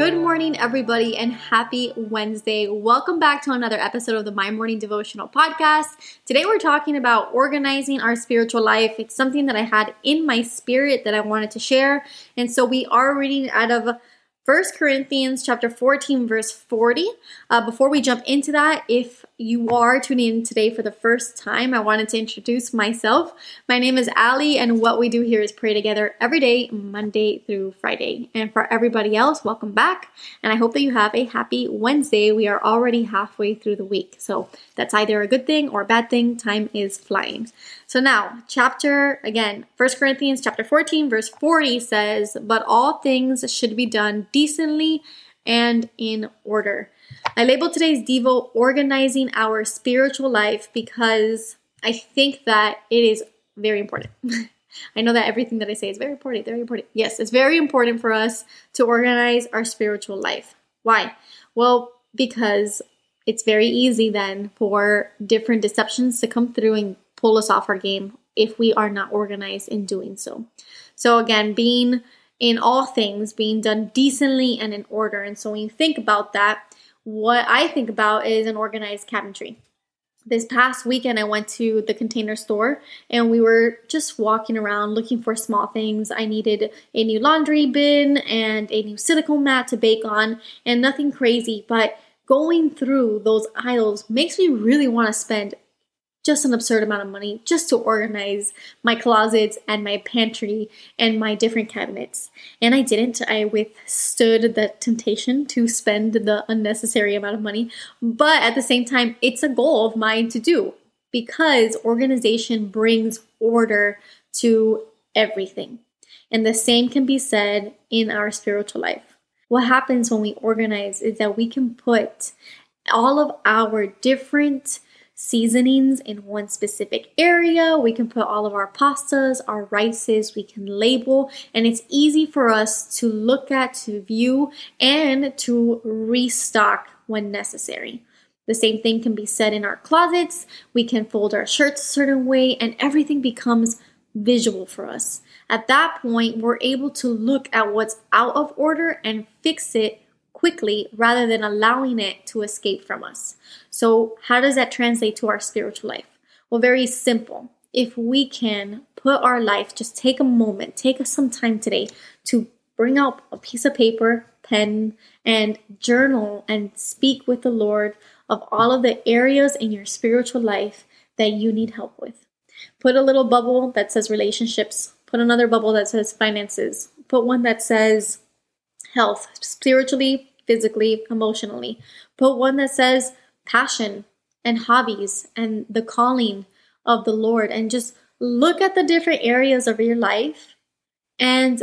Good morning, everybody, and happy Wednesday. Welcome back to another episode of the My Morning Devotional podcast. Today, we're talking about organizing our spiritual life. It's something that I had in my spirit that I wanted to share. And so, we are reading out of First Corinthians chapter 14 verse 40. Uh, before we jump into that, if you are tuning in today for the first time, I wanted to introduce myself. My name is Ali, and what we do here is pray together every day, Monday through Friday. And for everybody else, welcome back. And I hope that you have a happy Wednesday. We are already halfway through the week. So that's either a good thing or a bad thing. Time is flying. So now, chapter again, First Corinthians chapter 14 verse 40 says, "But all things should be done decently and in order." I labeled today's devo organizing our spiritual life because I think that it is very important. I know that everything that I say is very important, very important. Yes, it's very important for us to organize our spiritual life. Why? Well, because it's very easy then for different deceptions to come through and pull us off our game if we are not organized in doing so. So, again, being in all things, being done decently and in order. And so, when you think about that, what I think about is an organized cabinetry. This past weekend, I went to the container store and we were just walking around looking for small things. I needed a new laundry bin and a new silicone mat to bake on, and nothing crazy, but going through those aisles makes me really want to spend just an absurd amount of money just to organize my closets and my pantry and my different cabinets. And I didn't. I withstood the temptation to spend the unnecessary amount of money. But at the same time, it's a goal of mine to do because organization brings order to everything. And the same can be said in our spiritual life. What happens when we organize is that we can put all of our different seasonings in one specific area. We can put all of our pastas, our rices, we can label, and it's easy for us to look at, to view, and to restock when necessary. The same thing can be said in our closets. We can fold our shirts a certain way, and everything becomes visual for us. At that point, we're able to look at what's out of order and fix it quickly rather than allowing it to escape from us. So, how does that translate to our spiritual life? Well, very simple. If we can put our life, just take a moment, take us some time today to bring out a piece of paper, pen, and journal and speak with the Lord of all of the areas in your spiritual life that you need help with. Put a little bubble that says relationships, put another bubble that says finances, put one that says health, spiritually, physically, emotionally. Put one that says passion and hobbies and the calling of the Lord and just look at the different areas of your life and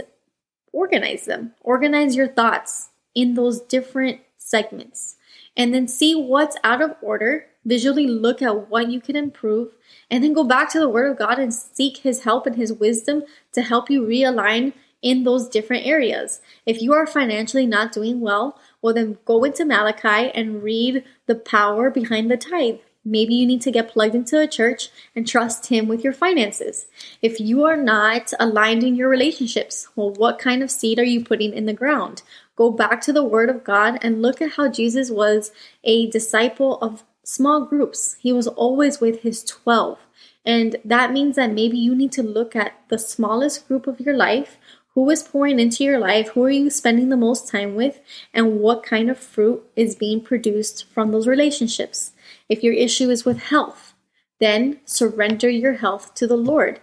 organize them. Organize your thoughts in those different segments and then see what's out of order. Visually look at what you can improve and then go back to the Word of God and seek His help and His wisdom to help you realign in those different areas. If you are financially not doing well, well, then go into Malachi and read the power behind the tithe. Maybe you need to get plugged into a church and trust Him with your finances. If you are not aligned in your relationships, well, what kind of seed are you putting in the ground? Go back to the Word of God and look at how Jesus was a disciple of small groups. He was always with His 12. And that means that maybe you need to look at the smallest group of your life who is pouring into your life? Who are you spending the most time with? And what kind of fruit is being produced from those relationships? If your issue is with health, then surrender your health to the Lord.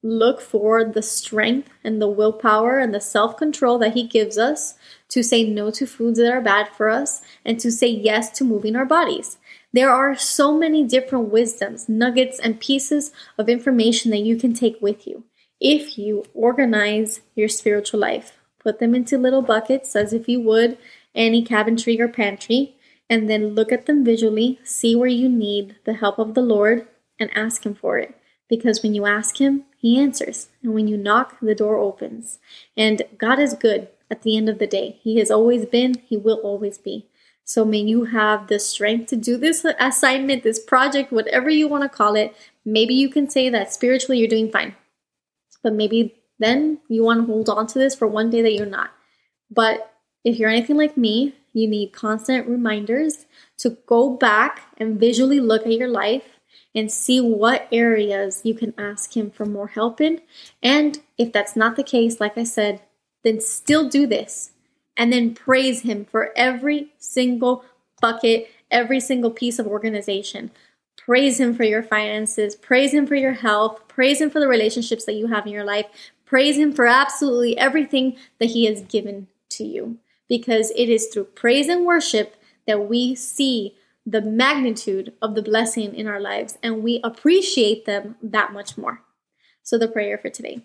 Look for the strength and the willpower and the self control that He gives us to say no to foods that are bad for us and to say yes to moving our bodies. There are so many different wisdoms, nuggets, and pieces of information that you can take with you. If you organize your spiritual life. Put them into little buckets as if you would any cabinetry or pantry, and then look at them visually, see where you need the help of the Lord, and ask Him for it. Because when you ask Him, He answers. And when you knock, the door opens. And God is good at the end of the day. He has always been, He will always be. So may you have the strength to do this assignment, this project, whatever you want to call it. Maybe you can say that spiritually you're doing fine, but maybe then you want to hold on to this for one day that you're not. But if you're anything like me, you need constant reminders to go back and visually look at your life and see what areas you can ask Him for more help in. And if that's not the case, like I said, then still do this and then praise Him for every single bucket, every single piece of organization. Praise Him for your finances, praise Him for your health, praise Him for the relationships that you have in your life, praise Him for absolutely everything that He has given to you. Because it is through praise and worship that we see the magnitude of the blessing in our lives and we appreciate them that much more. So, the prayer for today.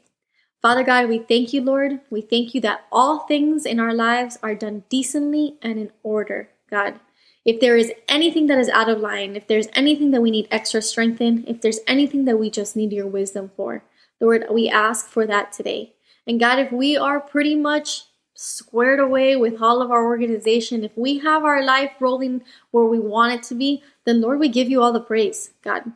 Father God, we thank you, Lord. We thank you that all things in our lives are done decently and in order, God. If there is anything that is out of line, if there's anything that we need extra strength in, if there's anything that we just need your wisdom for, Lord, we ask for that today. And God, if we are pretty much squared away with all of our organization, if we have our life rolling where we want it to be, then Lord, we give you all the praise, God.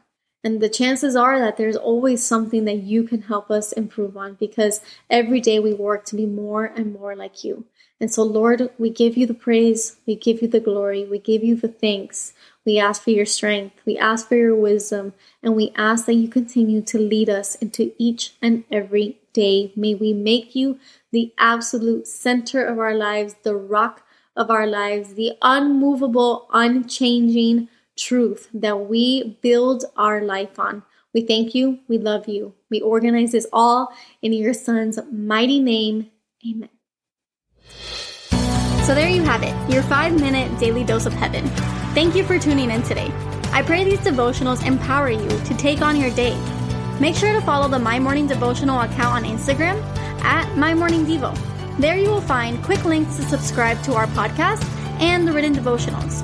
And the chances are that there's always something that you can help us improve on because every day we work to be more and more like you. And so, Lord, we give you the praise, we give you the glory, we give you the thanks. We ask for your strength, we ask for your wisdom, and we ask that you continue to lead us into each and every day. May we make you the absolute center of our lives, the rock of our lives, the unmovable, unchanging, truth that we build our life on. We thank you. We love you. We organize this all in your son's mighty name. Amen. So there you have it, your five minute daily dose of heaven. Thank you for tuning in today. I pray these devotionals empower you to take on your day. Make sure to follow the My Morning Devotional account on Instagram at My Morning Devo. There you will find quick links to subscribe to our podcast and the written devotionals.